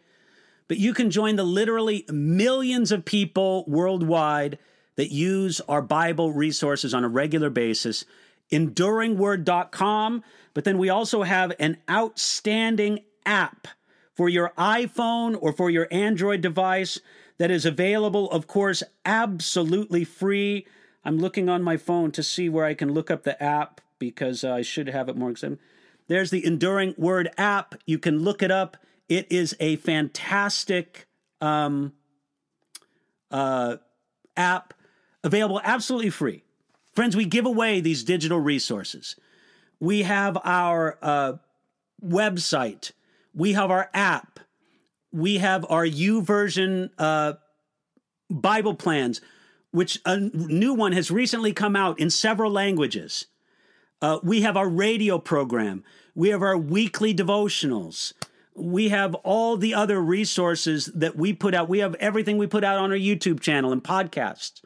but you can join the literally millions of people worldwide that use our Bible resources on a regular basis enduringword.com. But then we also have an outstanding app for your iPhone or for your Android device that is available, of course, absolutely free. I'm looking on my phone to see where I can look up the app because I should have it more. There's the Enduring Word app. You can look it up. It is a fantastic um, uh, app available absolutely free. Friends, we give away these digital resources. We have our uh, website, we have our app, we have our YouVersion uh, Bible plans, which a new one has recently come out in several languages. Uh, we have our radio program. We have our weekly devotionals. We have all the other resources that we put out. We have everything we put out on our YouTube channel and podcasts.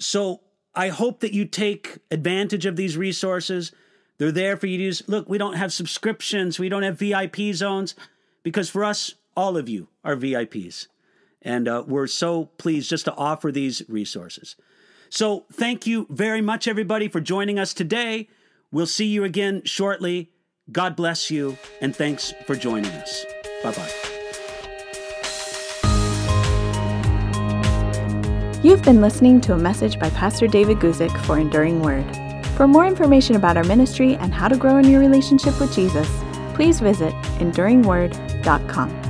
So I hope that you take advantage of these resources. They're there for you to use. Look, we don't have subscriptions, we don't have VIP zones, because for us, all of you are VIPs. And uh, we're so pleased just to offer these resources. So, thank you very much, everybody, for joining us today. We'll see you again shortly. God bless you, and thanks for joining us. Bye bye. You've been listening to a message by Pastor David Guzik for Enduring Word. For more information about our ministry and how to grow in your relationship with Jesus, please visit enduringword.com.